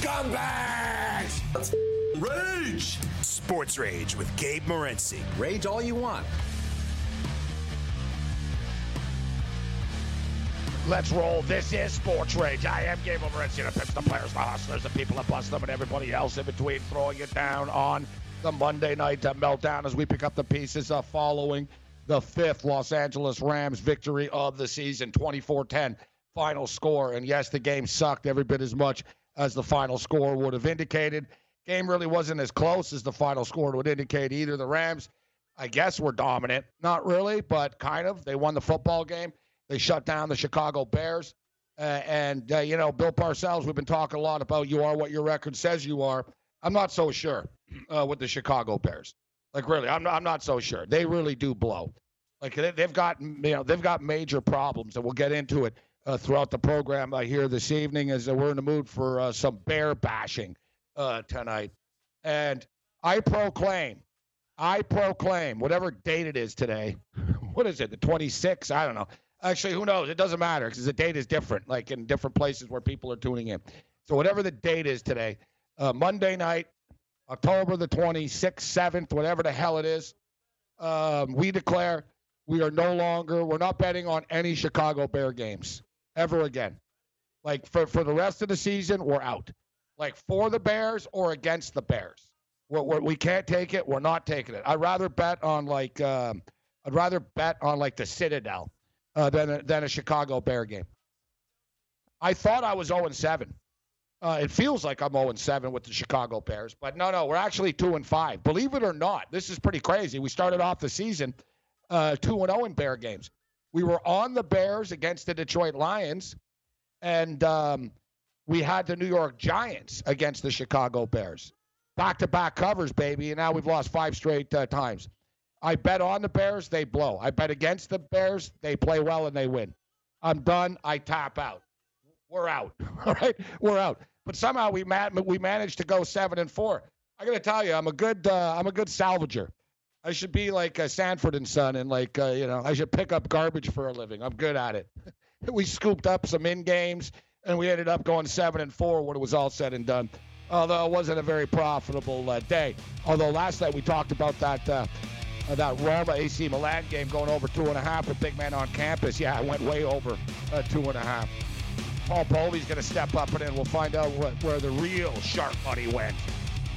Scumbags! Let's rage! Sports Rage with Gabe Morency. Rage all you want. Let's roll. This is Sports Rage. I am Gabe Morency, the pimps, the players, the hustlers, the people that bust them, and everybody else in between, throwing it down on the Monday night meltdown as we pick up the pieces uh, following the fifth Los Angeles Rams victory of the season, 24 10 final score. And yes, the game sucked every bit as much as the final score would have indicated. Game really wasn't as close as the final score would indicate either. The Rams, I guess, were dominant. Not really, but kind of. They won the football game. They shut down the Chicago Bears. Uh, and, uh, you know, Bill Parcells, we've been talking a lot about you are what your record says you are. I'm not so sure uh, with the Chicago Bears. Like, really, I'm not, I'm not so sure. They really do blow. Like, they've got, you know, they've got major problems, and we'll get into it uh, throughout the program uh, here this evening as uh, we're in the mood for uh, some bear bashing uh, tonight. And I proclaim, I proclaim, whatever date it is today, what is it, the 26th? I don't know. Actually, who knows? It doesn't matter because the date is different, like in different places where people are tuning in. So whatever the date is today, uh, Monday night, October the 26th, 7th, whatever the hell it is, um, we declare we are no longer, we're not betting on any Chicago Bear games ever again. Like for, for the rest of the season, we're out. Like for the Bears or against the Bears. We're, we're, we can not take it. We're not taking it. I'd rather bet on like, um, I'd rather bet on like the Citadel uh, than, a, than a Chicago Bear game. I thought I was 0 and 7. Uh, it feels like I'm 0 and 7 with the Chicago Bears, but no, no, we're actually 2 and 5. Believe it or not, this is pretty crazy. We started off the season uh, 2 and 0 in Bear games. We were on the Bears against the Detroit Lions, and um, we had the New York Giants against the Chicago Bears. Back to back covers, baby, and now we've lost five straight uh, times. I bet on the Bears, they blow. I bet against the Bears, they play well and they win. I'm done. I tap out. We're out. All right, we're out. But somehow we ma- we managed to go seven and four. I got to tell you, I'm a good uh, I'm a good salvager. I should be like uh, Sanford and Son, and like uh, you know, I should pick up garbage for a living. I'm good at it. we scooped up some in games, and we ended up going seven and four when it was all said and done. Although it wasn't a very profitable uh, day. Although last night we talked about that uh, uh, that Roma AC Milan game going over two and a half with big man on campus. Yeah, it went way over uh, two and a half. Paul Bovi's going to step up and in. We'll find out what, where the real sharp money went.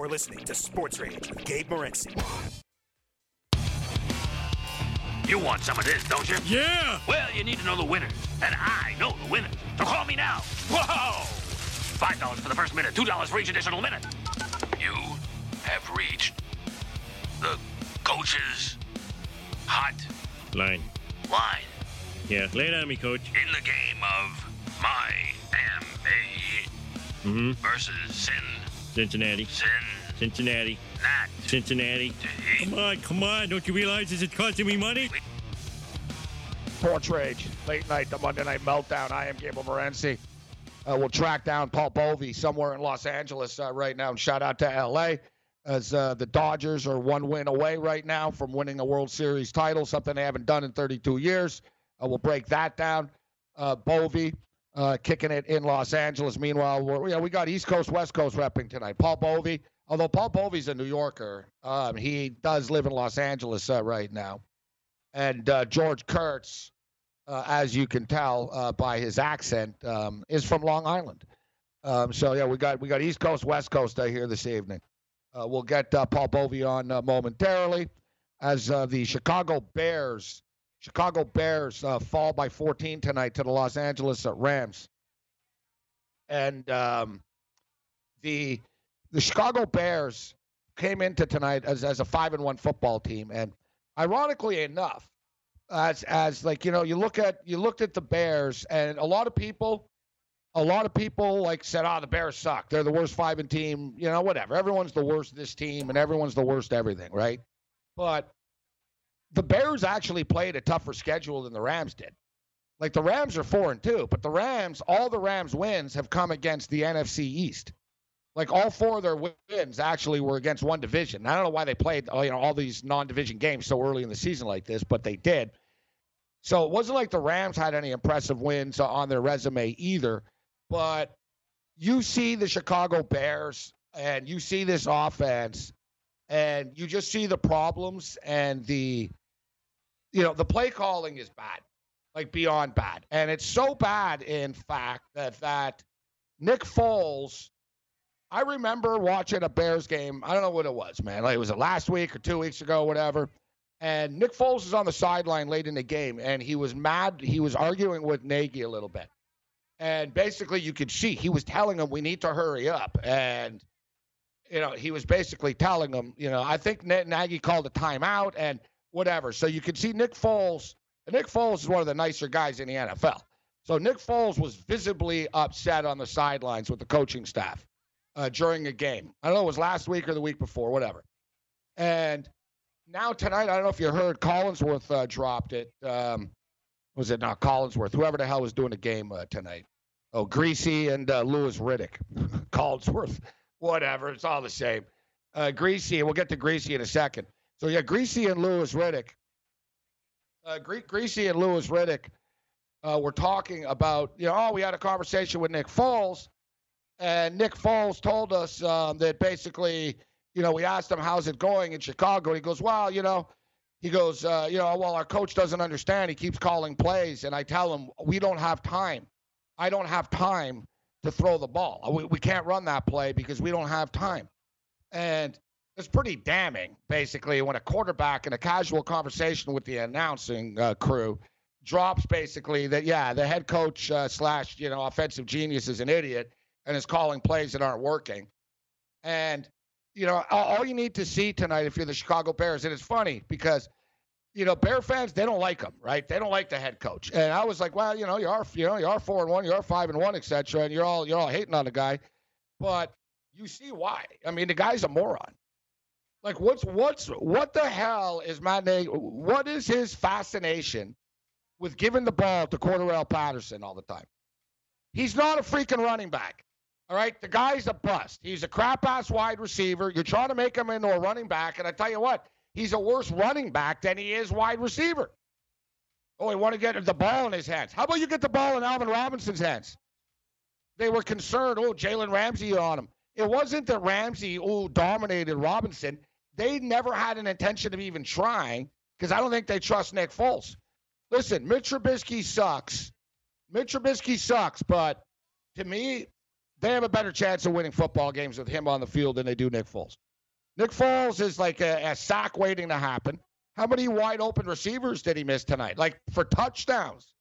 You're listening to Sports Rage with Gabe Morency. You want some of this, don't you? Yeah! Well, you need to know the winners, and I know the winners. So call me now. Whoa! Five dollars for the first minute, two dollars for each additional minute. You have reached the coach's hot Line. line Yeah, lay it on me, coach. in the game of my M A Mm-hmm. versus Sin Cincinnati. Cincinnati. Nat. Cincinnati. Come on, come on. Don't you realize this is costing me money? Sports Rage, late night, the Monday night meltdown. I am Gabriel Morency. Uh, we'll track down Paul Bovi somewhere in Los Angeles uh, right now. And shout out to LA as uh, the Dodgers are one win away right now from winning a World Series title, something they haven't done in 32 years. Uh, we'll break that down. Uh, Bovi uh, kicking it in Los Angeles. Meanwhile, we're, we got East Coast, West Coast repping tonight. Paul Bovi, although Paul Bovi's a New Yorker, um, he does live in Los Angeles uh, right now. And uh, George Kurtz, uh, as you can tell uh, by his accent, um, is from Long Island. Um, so yeah, we got we got East Coast, West Coast here this evening. Uh, we'll get Paul Bovey on momentarily as the Chicago Bears, Chicago Bears uh, fall by 14 tonight to the Los Angeles Rams, and um, the the Chicago Bears came into tonight as as a five and one football team, and ironically enough, as as like you know you look at you looked at the Bears and a lot of people a lot of people like said, "Oh, the Bears suck. They're the worst five and team." You know, whatever. Everyone's the worst this team, and everyone's the worst everything, right? But the Bears actually played a tougher schedule than the Rams did. Like the Rams are four and two, but the Rams, all the Rams wins have come against the NFC East. Like all four of their wins actually were against one division. I don't know why they played uh, you know all these non-division games so early in the season like this, but they did. So it wasn't like the Rams had any impressive wins on their resume either. But you see the Chicago Bears and you see this offense and you just see the problems and the you know the play calling is bad like beyond bad. And it's so bad in fact that that nick foles i remember watching a bears game i don't know what it was man like it was it last week or two weeks ago whatever and nick foles is on the sideline late in the game and he was mad he was arguing with nagy a little bit. And basically you could see he was telling him we need to hurry up and you know he was basically telling him you know i think nagy called a timeout and whatever. So you can see nick foles nick foles is one of the nicer guys in the nfl so nick foles was visibly upset on the sidelines with the coaching staff uh, during a game. I don't know it was last week or the week before whatever. And now tonight i don't know if you heard collinsworth uh, dropped it. Um, was it not collinsworth? Whoever the hell was doing the game uh, tonight. Oh, Griese and uh, Louis Riddick, Collinsworth, whatever. It's all the same. Uh, Griese, and we'll get to Griese in a second. So yeah, Griese and Louis Riddick. Uh, Griese and Louis Riddick uh, were talking about, you know, oh, we had a conversation with Nick Foles, and Nick Foles told us um, that basically, you know, we asked him how's it going in Chicago. He goes, well, you know, he goes, uh, you know, well, our coach doesn't understand. He keeps calling plays, and I tell him we don't have time. I don't have time to throw the ball. We, we can't run that play because we don't have time. And it's pretty damning, basically, when a quarterback in a casual conversation with the announcing uh, crew drops basically that, yeah, the head coach uh, slash, you know, offensive genius is an idiot and is calling plays that aren't working. And, you know, all, you need to see tonight if you're the Chicago Bears, and it's funny because – you know, Bear fans they don't like him, right? They don't like the head coach. And I was like, well, you know, you are, you know, you are four and one, you are five and one, etc. And you're all you're all hating on the guy, but you see why. I mean, the guy's a moron. Like, what's what's what the hell is Matt Nagy? What is his fascination with giving the ball to Cordarrelle Patterson all the time? He's not a freaking running back. All right, the guy's a bust. He's a crap ass wide receiver. You're trying to make him into a running back, and I tell you what, he's a worse running back than he is wide receiver. Oh, he want to get the ball in his hands. How about you get the ball in Allen Robinson's hands? They were concerned, oh, Jalen Ramsey on him. It wasn't that Ramsey, oh, dominated Robinson. They never had an intention of even trying because I don't think they trust Nick Foles. Listen, Mitch Trubisky sucks. Mitch Trubisky sucks, but to me, they have a better chance of winning football games with him on the field than they do Nick Foles. Nick Foles is like a, a sack waiting to happen. How many wide open receivers did he miss tonight? Like for touchdowns.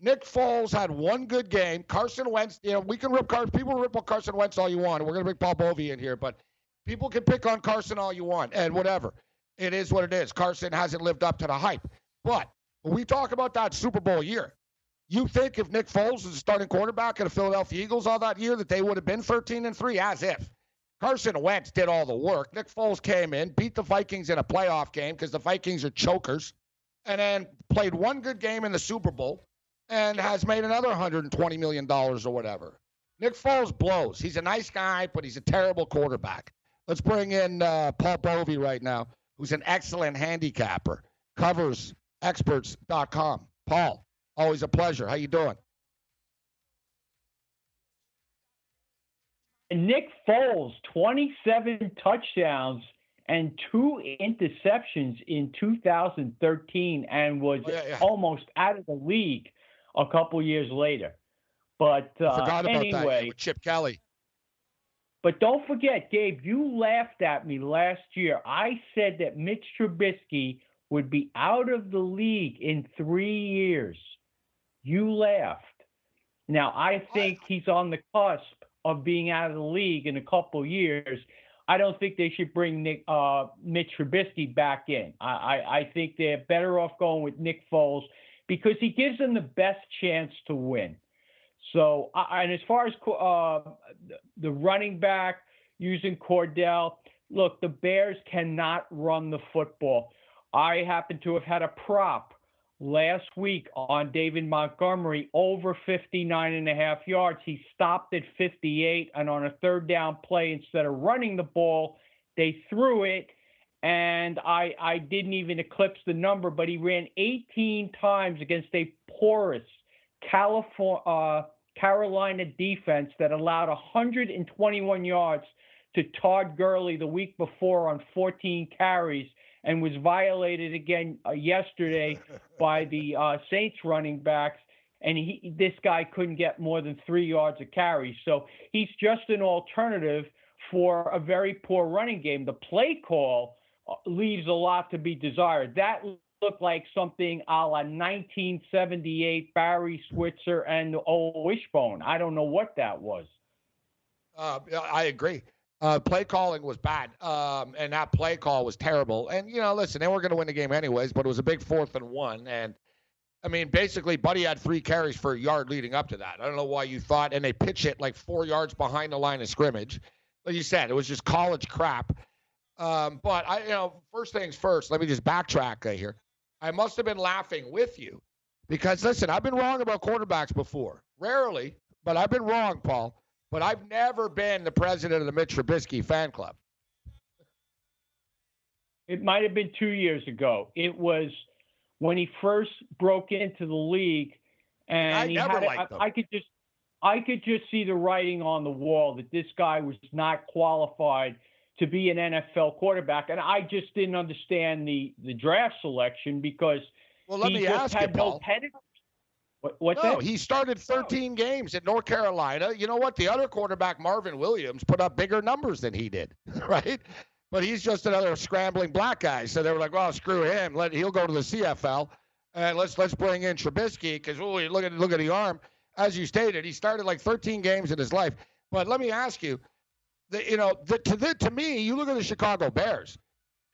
Nick Foles had one good game. Carson Wentz, you know, we can rip Carson. People rip on Carson Wentz all you want. We're gonna bring Paul Bovi in here, but people can pick on Carson all you want and whatever. It is what it is. Carson hasn't lived up to the hype. But when we talk about that Super Bowl year, you think if Nick Foles was the starting quarterback of the Philadelphia Eagles all that year that they would have been 13 and 3 as if. Carson Wentz did all the work. Nick Foles came in, beat the Vikings in a playoff game because the Vikings are chokers, and then played one good game in the Super Bowl and has made another $120 million or whatever. Nick Foles blows. He's a nice guy, but he's a terrible quarterback. Let's bring in uh, Paul Bovi right now, who's an excellent handicapper. Coversexperts.com. Paul, always a pleasure. How you doing? Nick Foles, 27 touchdowns and two interceptions in 2013 and was oh, yeah, yeah. almost out of the league a couple years later. But uh, forgot about anyway, that Chip Kelly. But don't forget, Gabe, you laughed at me last year. I said that Mitch Trubisky would be out of the league in three years. You laughed. Now I think he's on the cusp of being out of the league in a couple years, I don't think they should bring Nick uh, Mitch Trubisky back in. I, I, I think they're better off going with Nick Foles because he gives them the best chance to win. So, and as far as uh, the running back using Cordell, look, the Bears cannot run the football. I happen to have had a prop last week on David Montgomery over 59 and a half yards. He stopped at 58, and on a third down play, instead of running the ball, they threw it. And I, I didn't even eclipse the number, but he ran 18 times against a porous California, uh, Carolina defense that allowed 121 yards to Todd Gurley the week before on 14 carries and was violated again uh, yesterday by the uh, Saints running backs. And he, this guy couldn't get more than three yards of carry. So he's just an alternative for a very poor running game. The play call uh, leaves a lot to be desired. That looked like something a la 1978 Barry Switzer and the old Wishbone. I don't know what that was. Uh, I agree. Uh, play calling was bad, um, and that play call was terrible. And you know, listen, they were going to win the game anyways, but it was a big fourth and one. And I mean, basically, Buddy had three carries for a yard leading up to that. I don't know why you thought, and they pitch it like four yards behind the line of scrimmage. Like you said, it was just college crap. Um, but I, you know, first things first. Let me just backtrack here. I must have been laughing with you because listen, I've been wrong about quarterbacks before. Rarely, but I've been wrong, Paul but I've never been the president of the Mitch Trubisky fan club. It might have been two years ago. It was when he first broke into the league, and I he never had, liked I, I could just, I could just see the writing on the wall that this guy was not qualified to be an NFL quarterback, and I just didn't understand the the draft selection because well, let he me just ask had you, no pedigree. What, what's no, that? he started 13 games at North Carolina. You know what? The other quarterback, Marvin Williams, put up bigger numbers than he did, right? But he's just another scrambling black guy. So they were like, "Well, screw him. Let he'll go to the CFL, and let's let's bring in Trubisky because oh, look at look at the arm." As you stated, he started like 13 games in his life. But let me ask you, the, you know, the, to the, to me, you look at the Chicago Bears.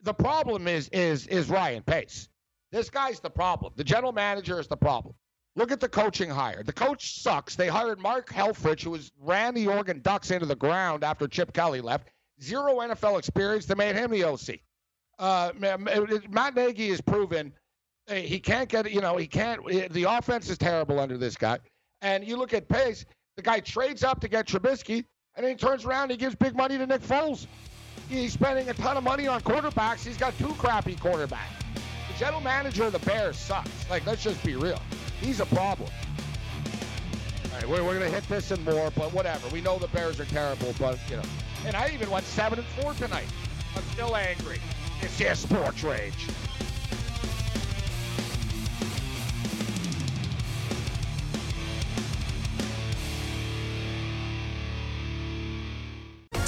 The problem is is is Ryan Pace. This guy's the problem. The general manager is the problem. Look at the coaching hire. The coach sucks. They hired Mark Helfrich, who was ran the Oregon Ducks into the ground after Chip Kelly left. Zero NFL experience. They made him the OC. Uh, Matt Nagy has proven he can't get. You know, he can't. The offense is terrible under this guy. And you look at Pace. The guy trades up to get Trubisky, and then he turns around and he gives big money to Nick Foles. He's spending a ton of money on quarterbacks. He's got two crappy quarterbacks. The general manager of the Bears sucks. Like, let's just be real. He's a problem. All right, we're, we're going to hit this and more, but whatever. We know the Bears are terrible, but, you know. And I even went 7 and 4 tonight. I'm still angry. It's your sports rage.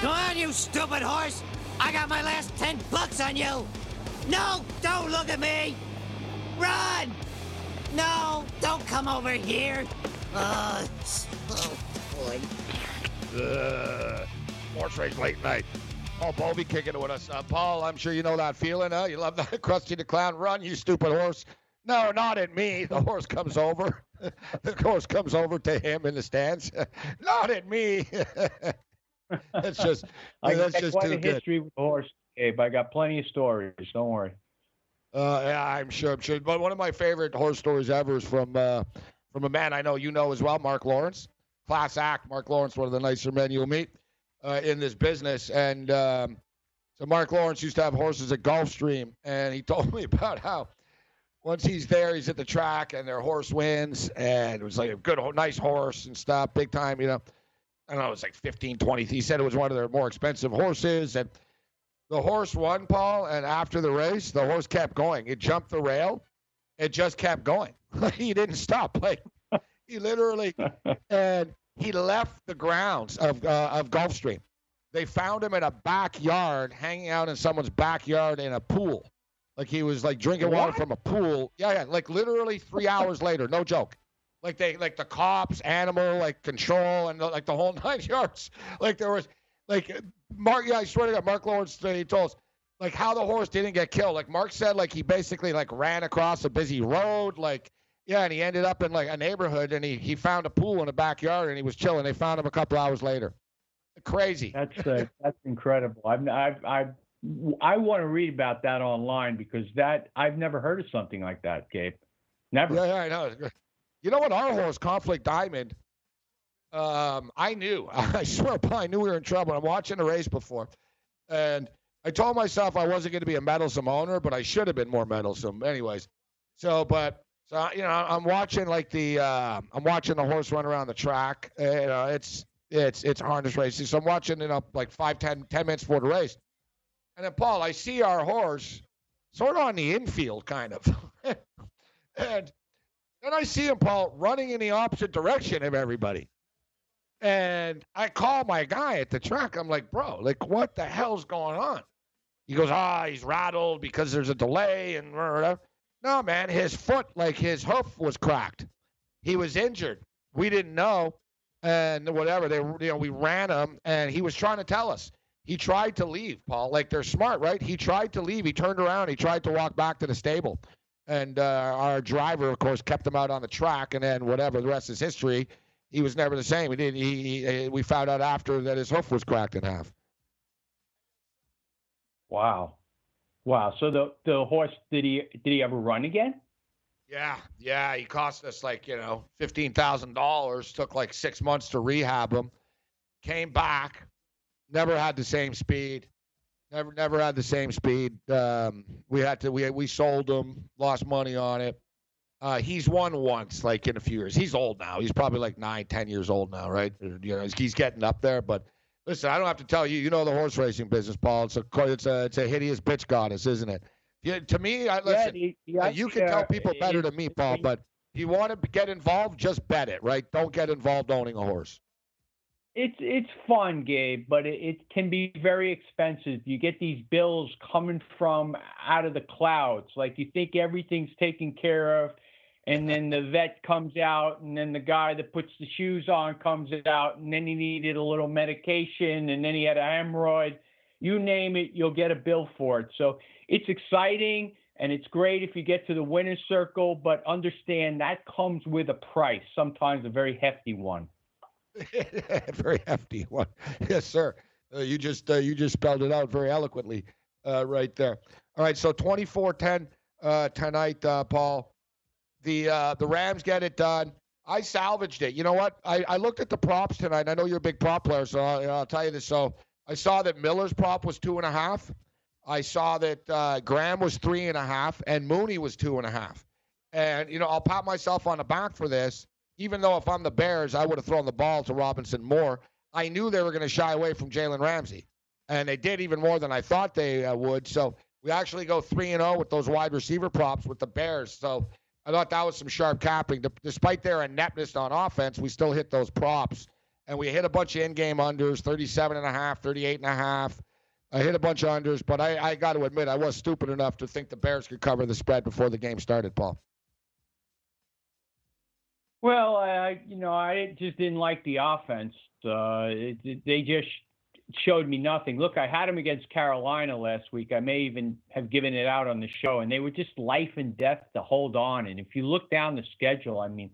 Go on, you stupid horse! I got my last ten bucks on you! No, don't look at me! Run! No, don't come over here! Uh, oh, boy. Uh, sports rage late night. Oh, Bobby kicking it with us. Uh, Paul, I'm sure you know that feeling, huh? You love that Krusty the Clown run, you stupid horse. No, not at me. The horse comes over. the horse comes over to him in the stands. not at me. that's just I that's got just quite too a good. history with the horse, Gabe. I got plenty of stories. Don't worry. Uh, yeah, I'm sure. I'm sure. But one of my favorite horse stories ever is from uh, from a man I know you know as well, Mark Lawrence. Class act. Mark Lawrence, one of the nicer men you'll meet uh, in this business. And um, so Mark Lawrence used to have horses at Gulfstream, and he told me about how once he's there, he's at the track, and their horse wins, and it was like a good, nice horse and stuff, big time, you know. I don't know, it was like 15, 20. He said it was one of their more expensive horses, and the horse won, Paul, and after the race, the horse kept going. It jumped the rail. It just kept going. he didn't stop. Like He literally and he left the grounds of uh, of Gulfstream. They found him in a backyard, hanging out in someone's backyard in a pool, like he was like drinking water from a pool. Yeah, yeah, like literally three hours later, no joke. Like they, like the cops, animal, like control, and like the whole nine yards. Like there was, like Mark. Yeah, I swear to God, Mark Lawrence. He told us like how the horse didn't get killed. Like Mark said, like he basically like ran across a busy road, like yeah, and he ended up in like a neighborhood, and he he found a pool in the backyard, and he was chilling. They found him a couple hours later. Crazy. That's uh, that's incredible. I've I've I've I want to read about that online because that I've never heard of something like that, Gabe. Never. Yeah, yeah, I know. You know what? Our horse, Conflict Diamond. Um, I knew. I swear, I knew we were in trouble. I'm watching the race before, and I told myself I wasn't going to be a meddlesome owner, but I should have been more meddlesome. Anyways, so but so you know, I'm watching like the uh, I'm watching the horse run around the track. Uh, it's it's it's harness racing. So I'm watching it up like five, ten, ten minutes before the race, and then Paul, I see our horse sort of on the infield, kind of, and then I see him, Paul, running in the opposite direction of everybody. And I call my guy at the track. I'm like, bro, like, what the hell's going on? He goes, ah, he's rattled because there's a delay and whatever. No, man, his foot, like his hoof was cracked. He was injured. We didn't know. And whatever, they, you know, we ran him and he was trying to tell us. He tried to leave, Paul. Like they're smart, right? He tried to leave. He turned around. He tried to walk back to the stable and uh, our driver, of course, kept him out on the track. And then whatever, the rest is history. He was never the same. We did. He, he we found out after that his hoof was cracked in half. Wow. Wow. So the the horse did he did he ever run again? Yeah, yeah. He cost us like you know fifteen thousand dollars. Took like six months to rehab him. Came back. Never had the same speed. Never, never had the same speed. Um, we had to, we we sold him, lost money on it. Uh, he's won once, like in a few years. He's old now. He's probably like nine, ten years old now, right? You know, he's, getting up there. But listen, I don't have to tell you. You know the horse racing business, Paul. It's a, it's a, it's a hideous bitch goddess, isn't it? Yeah, to me, I, listen. the uh, you can tell people better than me, Paul. But if you want to get involved, just bet it, right? Don't get involved owning a horse. It's it's fun, Gabe, but it, it can be very expensive. You get these bills coming from out of the clouds. Like you think everything's taken care of, and then the vet comes out, and then the guy that puts the shoes on comes out, and then he needed a little medication, and then he had a hemorrhoid. You name it, you'll get a bill for it. So it's exciting and it's great if you get to the winner's circle, but understand that comes with a price, sometimes a very hefty one. very hefty one. Yes, sir. Uh, you just uh, you just spelled it out very eloquently uh, right there. All right, so 24-10 uh, tonight, uh, Paul. The uh, the Rams get it done. I salvaged it. You know what? I, I looked at the props tonight. I know you're a big prop player, so I'll, I'll tell you this. So I saw that Miller's prop was two and a half. I saw that Graham was three and a half, and Mooney was two and a half. And you know, I'll pat myself on the back for this even though if I'm the Bears, I would have thrown the ball to Robinson more. I knew they were going to shy away from Jalen Ramsey, and they did even more than I thought they uh, would. So we actually go three and zero with those wide receiver props with the Bears. So I thought that was some sharp capping. Despite their ineptness on offense, we still hit those props, and we hit a bunch of in-game unders, 37 and a half, 38 and a half. I hit a bunch of unders, but I, I got to admit I was stupid enough to think the Bears could cover the spread before the game started, Paul. Well, I you know I just didn't like the offense. Uh, it, it- they just showed me nothing. Look, I had them against Carolina last week. I may even have given it out on the show, and they were just life and death to hold on. And if you look down the schedule, I mean,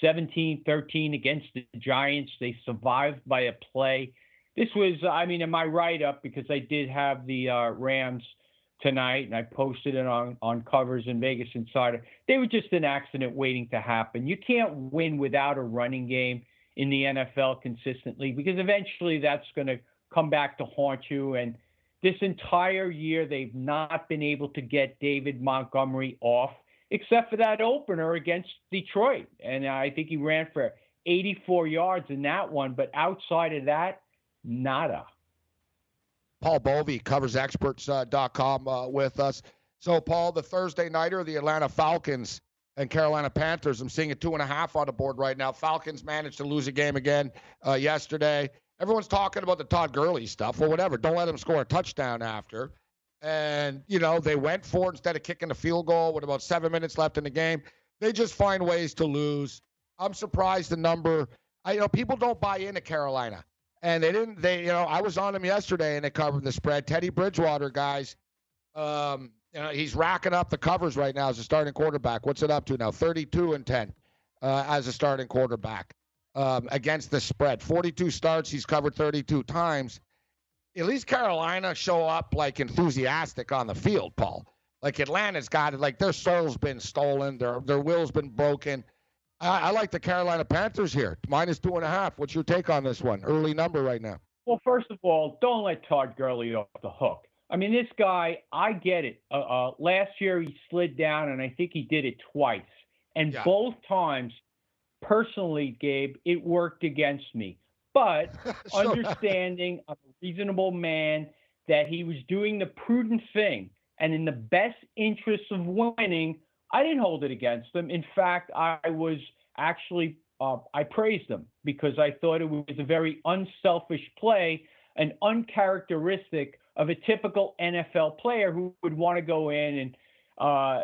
17 13 against the Giants, they survived by a play. This was, I mean, in my write up, because I did have the uh, Rams tonight and I posted it on, on covers in Vegas Insider. They were just an accident waiting to happen. You can't win without a running game in the NFL consistently because eventually that's going to come back to haunt you. And this entire year, they've not been able to get David Montgomery off, except for that opener against Detroit. And I think he ran for 84 yards in that one. But outside of that, nada. Paul Bovi covers experts.com uh, with us. So, Paul, the Thursday nighter, the Atlanta Falcons and Carolina Panthers. I'm seeing a two and a half on the board right now. Falcons managed to lose a game again uh, yesterday. Everyone's talking about the Todd Gurley stuff. Well, whatever. Don't let him score a touchdown after. And, you know, they went for it instead of kicking a field goal with about seven minutes left in the game. They just find ways to lose. I'm surprised the number. I you know people don't buy into Carolina, and they didn't. They you know I was on them yesterday and they covered the spread. Teddy Bridgewater, guys, um, you know he's racking up the covers right now as a starting quarterback. What's it up to now? 32 and 10 uh, as a starting quarterback um, against the spread. 42 starts, he's covered 32 times. At least Carolina show up like enthusiastic on the field, Paul. Like Atlanta's got it. Like their soul's been stolen. Their their will's been broken. I, I like the Carolina Panthers here. Minus two and a half. What's your take on this one? Early number right now. Well, first of all, don't let Todd Gurley off the hook. I mean, this guy, I get it. Uh, uh, last year he slid down, and I think he did it twice. And Yeah. both times, personally, Gabe, it worked against me. But Sure. understanding a reasonable man that he was doing the prudent thing and in the best interest of winning, I didn't hold it against them. In fact, I was actually uh, I praised them because I thought it was a very unselfish play and uncharacteristic of a typical NFL player who would want to go in and uh,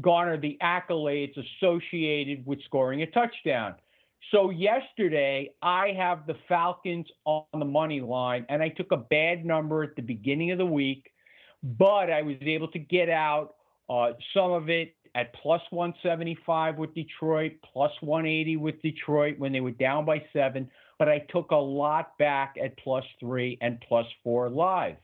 garner the accolades associated with scoring a touchdown. So yesterday, I have the Falcons on the money line, and I took a bad number at the beginning of the week, but I was able to get out uh, some of it at plus 175 with Detroit, plus 180 with Detroit when they were down by seven, but I took a lot back at plus three and plus four live.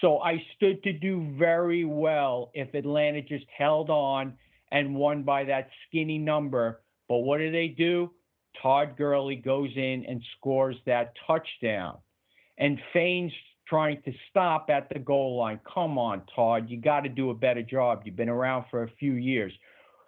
So I stood to do very well if Atlanta just held on and won by that skinny number. But what do they do? Todd Gurley goes in and scores that touchdown. And Fane's trying to stop at the goal line. Come on, Todd. You got to do a better job. You've been around for a few years.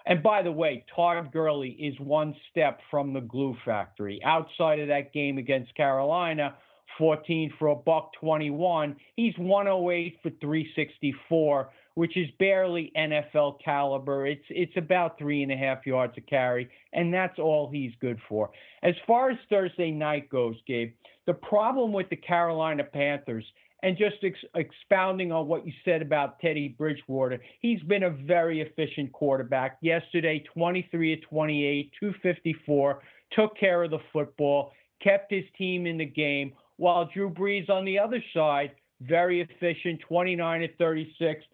And by the way, Todd Gurley is one step from the glue factory. Outside of that game against Carolina, 14 for a buck 21. He's 108 for 364, which is barely NFL caliber. It's it's about three and a half yards a carry, and that's all he's good for. As far as Thursday night goes, Gabe, the problem with the Carolina Panthers, and just ex- expounding on what you said about Teddy Bridgewater, he's been a very efficient quarterback. Yesterday, 23 of 28, 254, took care of the football, kept his team in the game, while Drew Brees on the other side, very efficient, 29 of 36,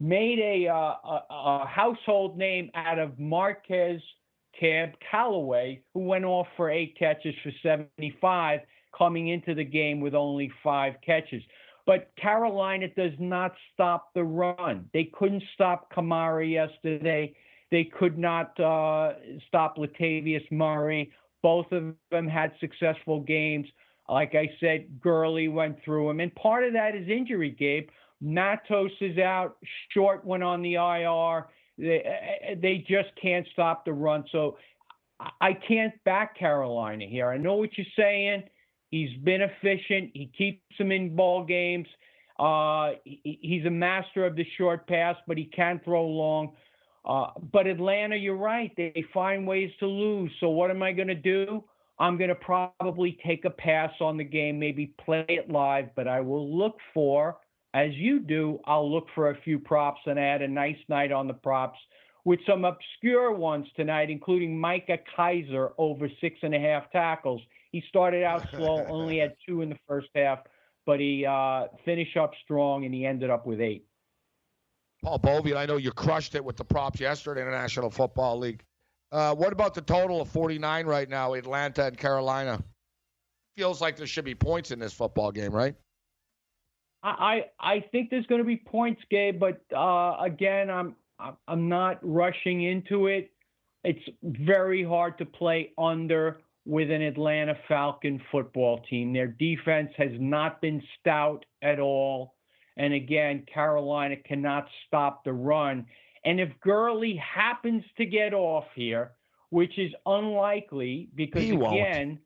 made a, uh, a, a household name out of Marquez Tab Callaway, who went off for eight catches for 75, coming into the game with only five catches. But Carolina does not stop the run. They couldn't stop Kamara yesterday. They could not uh, stop Latavius Murray. Both of them had successful games. Like I said, Gurley went through them. And part of that is injury, Gabe. Matos is out. Short went on the IR. They, they just can't stop the run. So I- can't back Carolina here. I know what you're saying. He's been efficient. He keeps them in ball games. Uh, he, he's a master of the short pass, but he can throw long. Uh, but Atlanta, you're right. They find ways to lose. So what am I going to do? I'm going to probably take a pass on the game, maybe play it live, but I will look for, as you do, I'll look for a few props and add a nice night on the props with some obscure ones tonight, including Micah Kiser over six and a half tackles. He started out slow, only had two in the first half, but he uh, finished up strong and he ended up with eight. Paul Bovian, I know you crushed it with the props yesterday in the National Football League. Uh, what about the total of 49 right now, Atlanta and Carolina? Feels like there should be points in this football game, right? I I think there's going to be points, Gabe, but uh, again, I'm I'm- not rushing into it. It's very hard to play under with an Atlanta Falcon football team. Their defense has not been stout at all, and again, Carolina cannot stop the run. And if Gurley happens to get off here, which is unlikely because He won't. again, they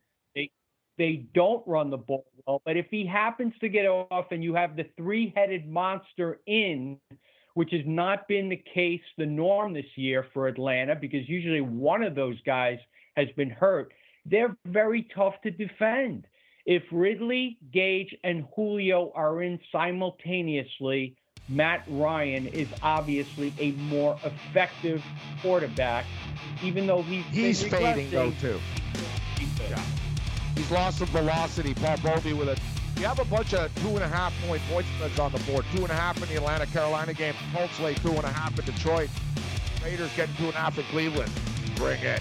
they don't run the ball well. But if he happens to get off and you have the three-headed monster in which has not been the case, the norm this year for Atlanta, because usually one of those guys has been hurt. They're very tough to defend. If Ridley, Gage, and Julio are in simultaneously, Matt Ryan is obviously a more effective quarterback, even though he's He's fading though too. Yeah. He's lost some velocity. Paul Bovi with a. You have a bunch of two and a half point point spreads on the board. Two and a half in the Atlanta Carolina game. Colts lay two and a half in Detroit. Raiders getting two and a half in Cleveland. Bring it.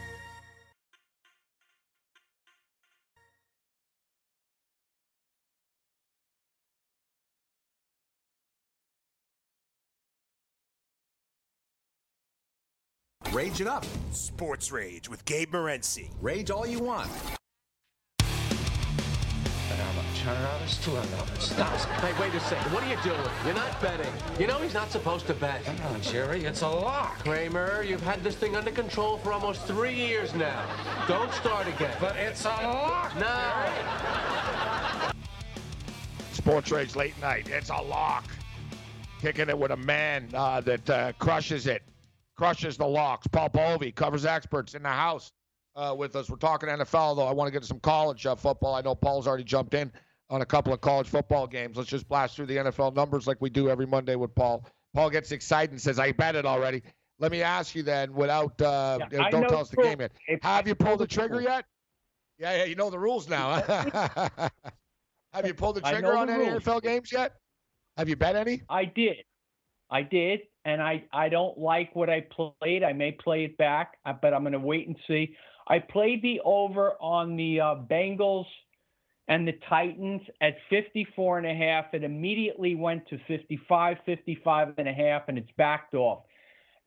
Rage it up. Sports Rage with Gabe Morency. Rage all you want. Stop. Hey, wait a second. What are you doing? You're not betting. You know he's not supposed to bet. Come on, Jerry, it's a lock. Kramer, you've had this thing under control for almost three years now. Don't start again. But it's a lock. No. Sports Rage late night. It's a lock. Kicking it with a man uh, that uh, crushes it, crushes the locks. Paul Bovi covers experts in the house uh, with us. We're talking NFL though. I want to get to some college uh, football. I know Paul's already jumped in on a couple of college football games. Let's just blast through the NFL numbers like we do every Monday with Paul. Paul gets excited and says, "I bet it already." Let me ask you then, without uh, Yeah, you know, I don't tell us the game yet. Have you pulled the the trigger yet? Yeah, yeah, you know the rules now. Have you pulled the trigger on the any rules. NFL games yet? Have you bet any? I did. I did, and I, I don't like what I played. I may play it back, uh, but I'm going to wait and see. I played the over on the uh, Bengals and the Titans at 54 and a half. It immediately went to 55, 55 and a half, and it's backed off.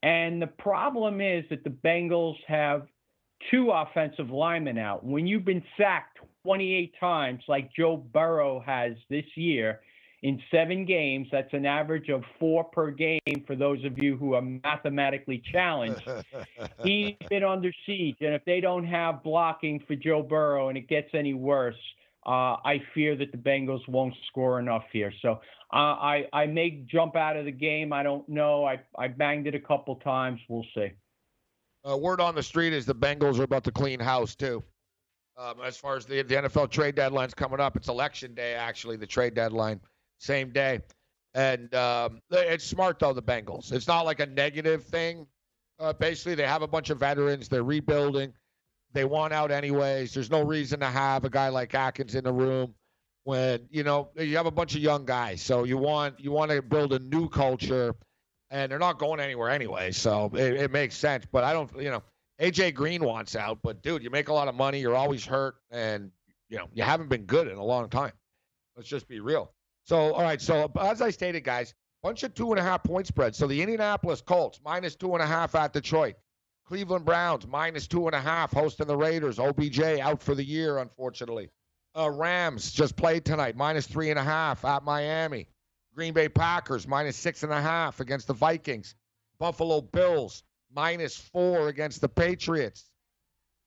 And the problem is that the Bengals have two offensive linemen out. When you've been sacked 28 times, like Joe Burrow has this year, in seven games, that's an average of four per game for those of you who are mathematically challenged. He's been under siege. And if they don't have blocking for Joe Burrow and it gets any worse, uh, I fear that the Bengals won't score enough here. So uh, I, I may jump out of the game. I don't know. I, I banged it a couple times. We'll see. Uh, word on the street is the Bengals are about to clean house too. Um, as far as the, the NFL trade deadline's coming up, it's election day actually. The trade deadline, same day, and um, it's smart though. The Bengals. It's not like a negative thing. Uh, basically, they have a bunch of veterans. They're rebuilding. They want out anyways. There's no reason to have a guy like Atkins in the room when you know you have a bunch of young guys. So you want you want to build a new culture, and they're not going anywhere anyway. So it, it makes sense. But I don't, you know, AJ Green wants out. But dude, you make a lot of money. You're always hurt, and you know you haven't been good in a long time. Let's just be real. So all right. So as I stated, guys, bunch of two and a half point spreads. So the Indianapolis Colts minus two and a half at Detroit. Cleveland Browns minus two and a half hosting the Raiders. OBJ out for the year, unfortunately. Uh, Rams just played tonight, minus three and a half at Miami. Green Bay Packers minus six and a half against the Vikings. Buffalo Bills minus four against the Patriots.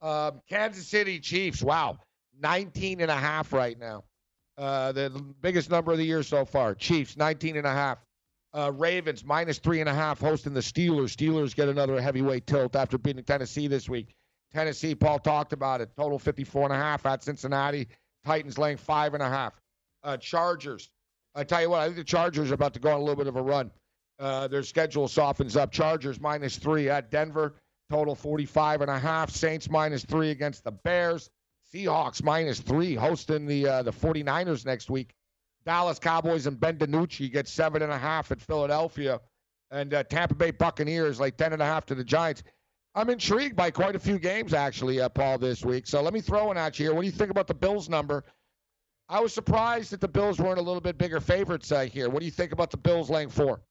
Um, Kansas City Chiefs, wow, 19 and a half right now. Uh, the biggest number of the year so far. Chiefs, 19 and a half. Uh, Ravens minus three and a half hosting the Steelers. Steelers get another heavyweight tilt after beating Tennessee this week. Tennessee, Paul talked about it. Total 54 and a half at Cincinnati. Titans laying five and a half. Uh, Chargers. I tell you what, I think the Chargers are about to go on a little bit of a run. Uh, their schedule softens up. Chargers minus three at Denver. Total 45 and a half. Saints minus three against the Bears. Seahawks minus three hosting the uh, the 49ers next week. Dallas Cowboys and Ben DiNucci get seven and a half at Philadelphia, and uh, Tampa Bay Buccaneers like ten and a half to the Giants. I'm intrigued by quite a few games actually, uh, Paul, this week. So let me throw one at you here. What do you think about the Bills number? I was surprised that the Bills weren't a little bit bigger favorites uh, here. What do you think about the Bills laying four?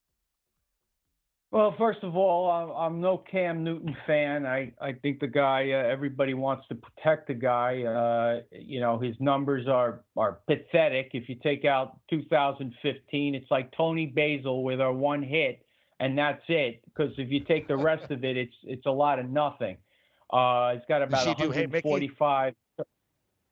Well, first of all, I'm, I'm no Cam Newton fan. I, I think the guy, uh, everybody wants to protect the guy. Uh, you know, his numbers are, are pathetic. If you take out 2015, it's like Toni Basil with our one hit, and that's it. Because if you take the rest of it, it's it's a lot of nothing. Uh, he's got about she Hey 145.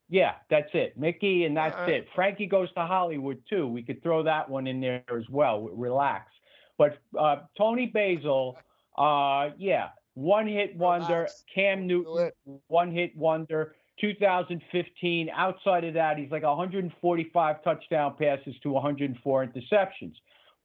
yeah, that's it. Mickey, and that's Uh, it. Frankie goes to Hollywood too. We could throw that one in there as well. Relax. But uh, Toni Basil, uh, yeah, one hit wonder. Cam Newton, one hit wonder. 2015. Outside of that, he's like 145 touchdown passes to 104 interceptions.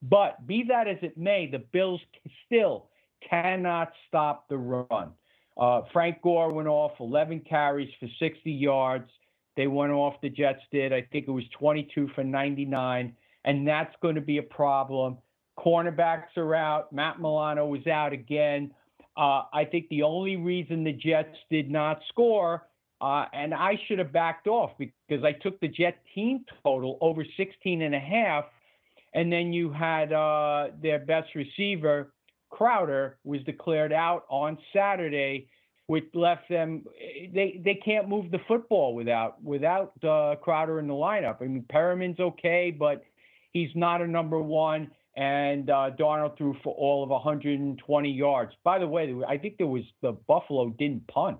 But be that as it may, the Bills still cannot stop the run. Uh, Frank Gore went off 11 carries for 60 yards. They went off, the Jets did. I think it was 22 for 99. And that's going to be a problem. Cornerbacks are out. Matt Milano was out again. Uh, I think the only reason the Jets did not score, uh, and I should have backed off because I took the Jet team total over 16 and a half. And then you had uh, their best receiver, Crowder, was declared out on Saturday, which left them. They they can't move the football without without uh, Crowder in the lineup. I mean, Perriman's okay, but he's not a number one. And uh, Darnold threw for all of 120 yards. By the way, I think there was the Buffalo didn't punt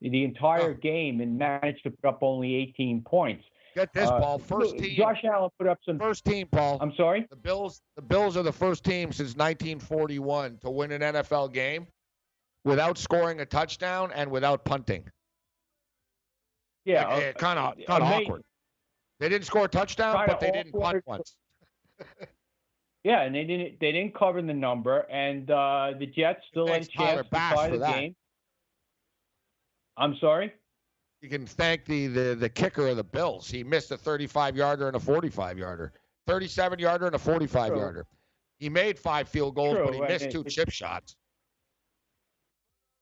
the entire Oh. game and managed to put up only 18 points. Get this, Uh, Paul. First team. Josh Allen put up some. First team, Paul. I'm sorry. The Bills. The Bills are the first team since 1941 to win an NFL game without scoring a touchdown and without punting. Yeah, uh, kind of kind of awkward. They didn't score a touchdown, but they didn't punt once. Yeah, and they didn't they didn't cover the number, and uh, the Jets still had a chance to tie the that. game. I'm sorry. You can thank the, the the kicker of the Bills. He missed a 35 yarder and a 45 yarder, 37 yarder and a 45 True. yarder. He made five field goals, but he True, and missed two it- chip shots.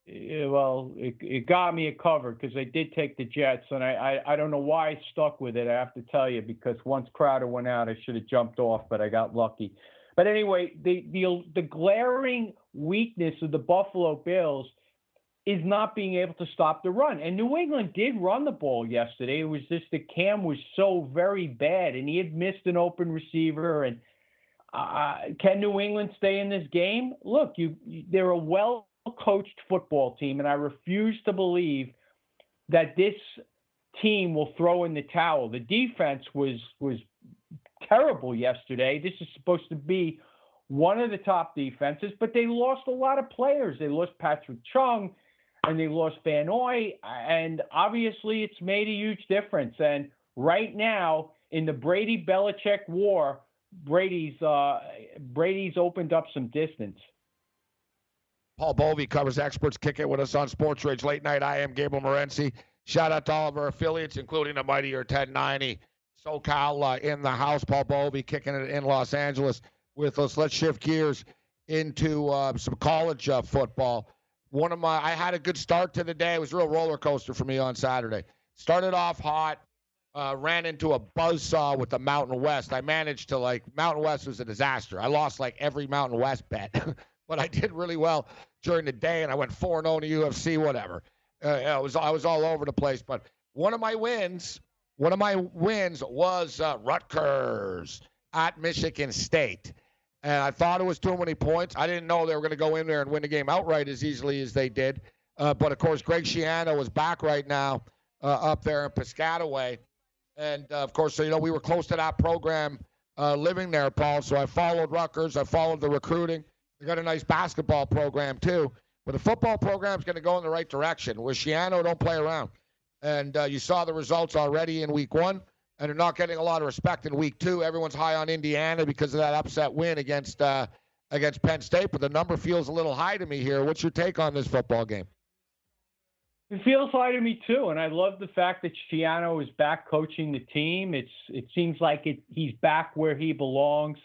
Yeah, well, it, it got me a cover because they did take the Jets, and I, I I don't know why I stuck with it. I have to tell you because once Crowder went out, I should have jumped off, but I got lucky. But anyway, the the the glaring weakness of the Buffalo Bills is not being able to stop the run. And New England did run the ball yesterday. It was just that Cam was so very bad, and he had missed an open receiver. And uh, can New England stay in this game? Look, you, you they're a well coached football team, and I refuse to believe that this team will throw in the towel. The defense was was terrible yesterday. This is supposed to be one of the top defenses, but they lost a lot of players. They lost Patrick Chung and they lost Van Noy, and obviously it's made a huge difference. And right now, in the Brady Belichick war, Brady's uh, Brady's opened up some distance. Paul Bovi covers experts. Kick it with us on Sports Rage Late Night. I am Gabriel Morency. Shout out to all of our affiliates, including the mightier 1090. SoCal uh, in the house. Paul Bovi kicking it in Los Angeles with us. Let's shift gears into uh, some college uh, football. One of my, I had a good start to the day. It was a real roller coaster for me on Saturday. Started off hot, uh, ran into a buzzsaw with the Mountain West. I managed to like Mountain West was a disaster. I lost like every Mountain West bet, but I did really well during the day, and I went four and zero in the UFC. Whatever. Uh, I was I was all over the place, but one of my wins, one of my wins was uh, Rutgers at Michigan State. And I thought it was too many points. I didn't know they were going to go in there and win the game outright as easily as they did. Uh, but of course, Greg Schiano is back right now uh, up there in Piscataway. And uh, of course, so, you know, we were close to that program uh, living there, Paul. So I followed Rutgers. I followed the recruiting. They got a nice basketball program, too. But the football program is going to go in the right direction. With Schiano, don't play around. And uh, you saw the results already in week one, and they're not getting a lot of respect in week two. Everyone's high on Indiana because of that upset win against uh, against Penn State, but the number feels a little high to me here. What's your take on this football game? It feels high to me too, and I love the fact that Schiano is back coaching the team. It's it seems like it, he's back where he belongs.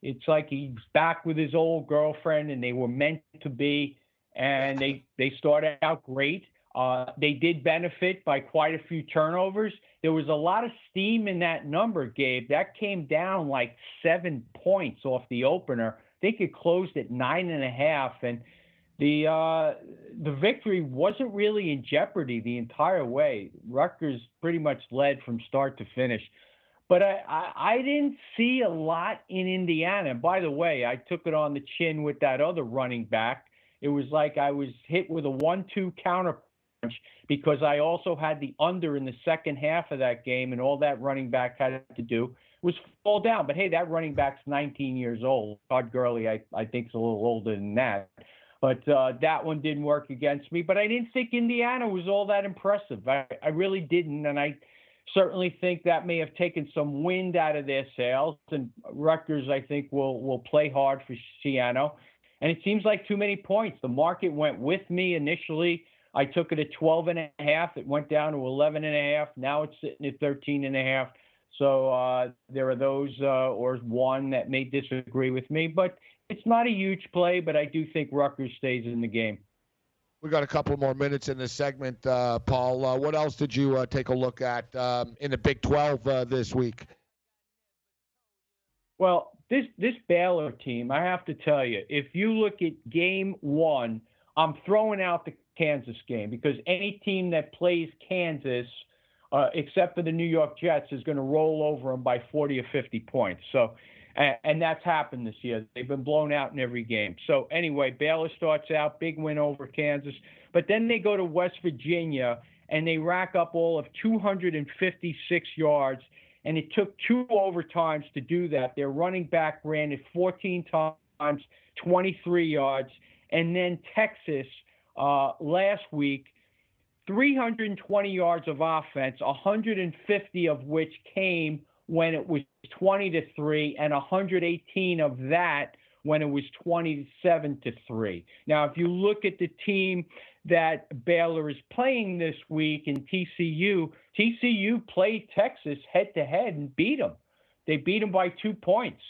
It's like he's back with his old girlfriend, and they were meant to be. And they they started out great. Uh, they did benefit by quite a few turnovers. There was a lot of steam in that number, Gabe. That came down like seven points off the opener think it closed at nine and a half, and the uh, the victory wasn't really in jeopardy the entire way. Rutgers pretty much led from start to finish. But I, I, I didn't see a lot in Indiana. And by the way, I took it on the chin with that other running back. It was like I was hit with a one-two counter because I also had the under in the second half of that game, and all that running back had to do was fall down. But hey, that running back's 19 years old. Todd Gurley, I, I think, is a little older than that. But uh, that one didn't work against me. But I didn't think Indiana was all that impressive. I, I really didn't, and I certainly think that may have taken some wind out of their sails. And Rutgers, I think, will will play hard for Schiano. And it seems like too many points. The market went with me initially. I took it at 12 and a half. It went down to 11 and a half. Now it's sitting at 13 and a half. So uh, there are those uh, or one that may disagree with me, but it's not a huge play. But I do think Rutgers stays in the game. We got a couple more minutes in this segment, uh, Paul. Uh, what else did you uh, take a look at um, in the Big 12 uh, this week? Well, this this Baylor team, I have to tell you, if you look at Game One, I'm throwing out the Kansas game because any team that plays Kansas, uh, except for the New York Jets, is going to roll over them by 40 or 50 points. So and, and that's happened this year. They've been blown out in every game. So anyway, Baylor starts out big win over Kansas, but then they go to West Virginia and they rack up all of 256 yards. And it took two overtimes to do that. Their running back ran it 14 times, 23 yards. And then Texas uh, last week, 320 yards of offense, 150 of which came when it was 20 to 3 and 118 of that when it was 27 to 3. Now, if you look at the team that Baylor is playing this week in TCU, TCU played Texas head to head and beat them. They beat them by two points.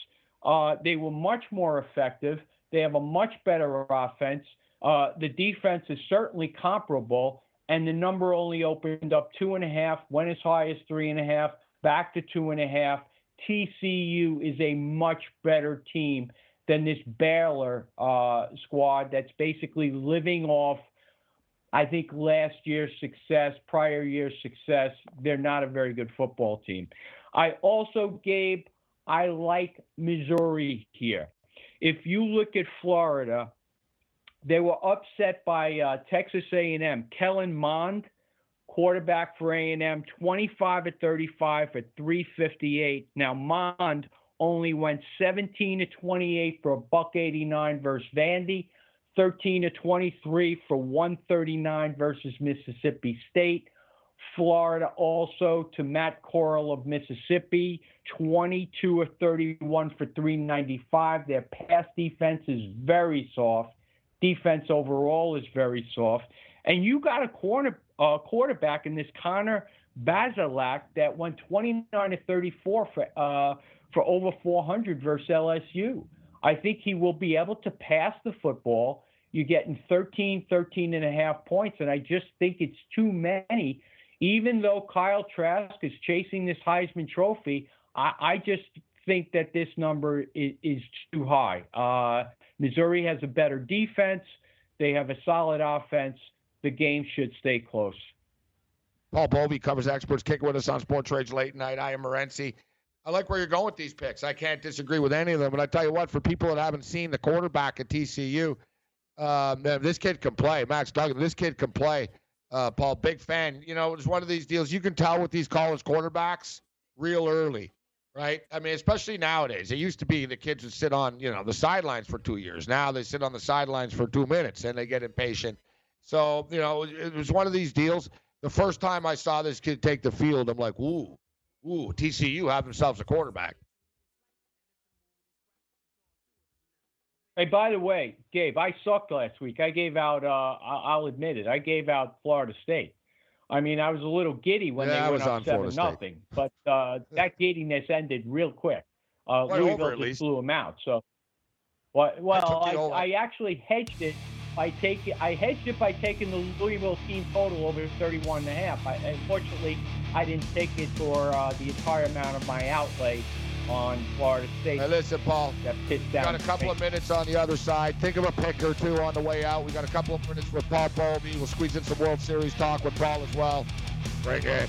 Uh, they were much more effective. They have a much better offense. Uh, the defense is certainly comparable, and the number only opened up two and a half, went as high as three and a half back to two and a half. TCU is a much better team than this Baylor uh, squad that's basically living off, I think, last year's success, prior year's success. They're not a very good football team. I also, Gabe, I like Missouri here. If you look at Florida, they were upset by uh, Texas A&M. Kellen Mond – quarterback for A&M, 25 at 35 for 358. Now Mond only went 17 to 28 for a buck 89 versus Vandy, 13 to 23 for 139 versus Mississippi State. Florida also to Matt Corral of Mississippi, 22 of 31 for 395. Their pass defense is very soft. Defense overall is very soft. And you got a corner uh, quarterback in this Connor Bazelak that went 29 to 34 for uh, for over 400 versus LSU. I think he will be able to pass the football. You're getting 13, 13 and a half points, and I just think it's too many. Even though Kyle Trask is chasing this Heisman Trophy, I, I just think that this number is, is too high. Uh, Missouri has a better defense. They have a solid offense the game should stay close. Paul Bovi covers experts. Kick with us on Sports Rage late night. I am Morency. I like where you're going with these picks. I can't disagree with any of them. But I tell you what, for people that haven't seen the quarterback at TCU, uh, man, this kid can play. Max Duggan, this kid can play. Uh, Paul, big fan. You know, it's one of these deals. You can tell with these college quarterbacks real early, right? I mean, especially nowadays. It used to be the kids would sit on, you know, the sidelines for two years. Now they sit on the sidelines for two minutes and they get impatient so, you know, it was one of these deals. The first time I saw this kid take the field, I'm like, ooh, ooh, TCU have themselves a quarterback. Hey, by the way, Gabe, I sucked last week. I gave out. Uh, I'll admit it. I gave out Florida State. I mean, I was a little giddy when yeah, they went up seven nothing, but uh, that giddiness ended real quick. Uh, Louisville over, just blew them out. So, well, well I, I, actually hedged it I take I hedged it by taking the Louisville team total over 31 and a half. I, unfortunately, I didn't take it for uh, the entire amount of my outlay. On Florida State. Hey, listen, Paul. That pissed down. got a couple of minutes on the other side. Think of a pick or two on the way out. We got a couple of minutes with Paul Bovi. We'll squeeze in some World Series talk with Paul as well. Bring it.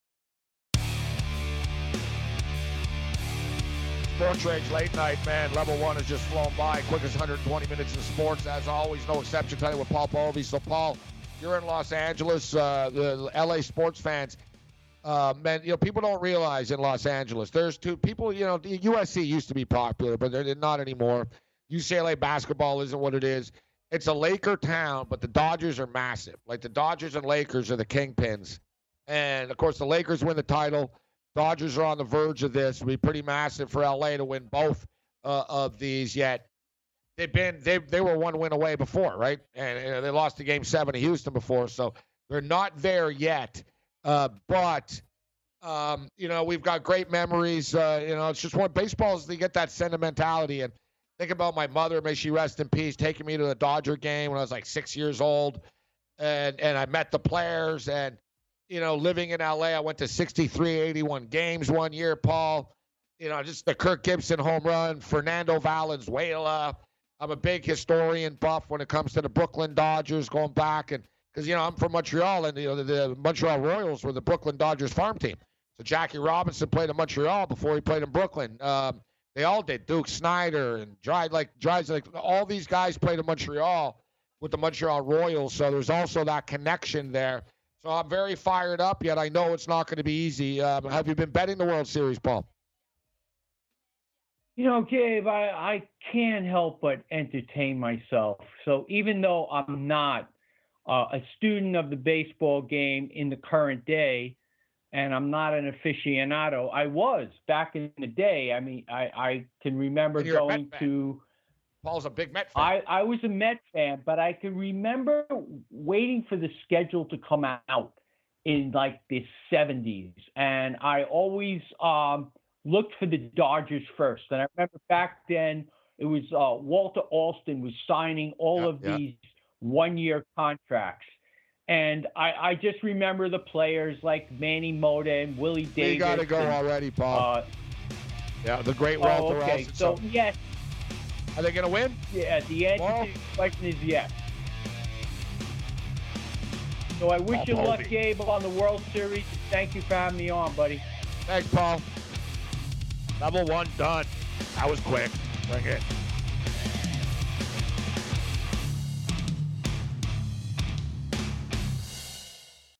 Sports Rage late night, man. Level one has just flown by. Quickest 120 minutes in sports. As always, no exception tonight with Paul Bovi. So, Paul, you're in Los Angeles. Uh, the LA sports fans, uh, man, you know, people don't realize in Los Angeles, there's two people, you know, USC used to be popular, but they're not anymore. UCLA basketball isn't what it is. It's a Laker town, but the Dodgers are massive. Like the Dodgers and Lakers are the kingpins. And of course, the Lakers win the title. Dodgers are on the verge of this. It'll be pretty massive for LA to win both uh, of these. Yet they've been they they were one win away before, right? And, and they lost the game seven to Houston before, so they're not there yet. Uh, but um, you know, we've got great memories. Uh, you know, it's just one baseball's they get that sentimentality and think about my mother, may she rest in peace, taking me to the Dodger game when I was like six years old, and and I met the players and you know, living in LA, I went to 63, 81 games one year, Paul. You know, just the Kirk Gibson home run, Fernando Valenzuela. I'm a big historian buff when it comes to the Brooklyn Dodgers going back. And because, you know, I'm from Montreal and, you know, the, the Montreal Royals were the Brooklyn Dodgers farm team. So Jackie Robinson played in Montreal before he played in Brooklyn. Um, they all did. Duke Snider and like, Dries, like, all these guys played in Montreal with the Montreal Royals. So there's also that connection there. So I'm very fired up, yet I know it's not going to be easy. Um, have you been betting the World Series, Paul? You know, Gabe, I, I can't help but entertain myself. So even though I'm not uh, a student of the baseball game in the current day, and I'm not an aficionado, I was back in the day. I mean, I, I can remember And you're a Met going to. Paul's a big Met fan. I, I was a Met fan, but I can remember waiting for the schedule to come out in like the 70s. And I always um, looked for the Dodgers first. And I remember back then it was uh, Walter Alston was signing all Yeah, of yeah. these one year contracts. And I, I just remember the players like Manny Mota and Willie Davis. you got to go and, already, Paul. uh, yeah, the great oh, Walter okay. Alston. So, yes, are they going to win? yeah, the answer Well- to the question is yes. So I wish Paul you luck, Gabe, on the World Series. Thank you for having me on, buddy. Thanks, Paul. Level one done. That was quick. Bring it.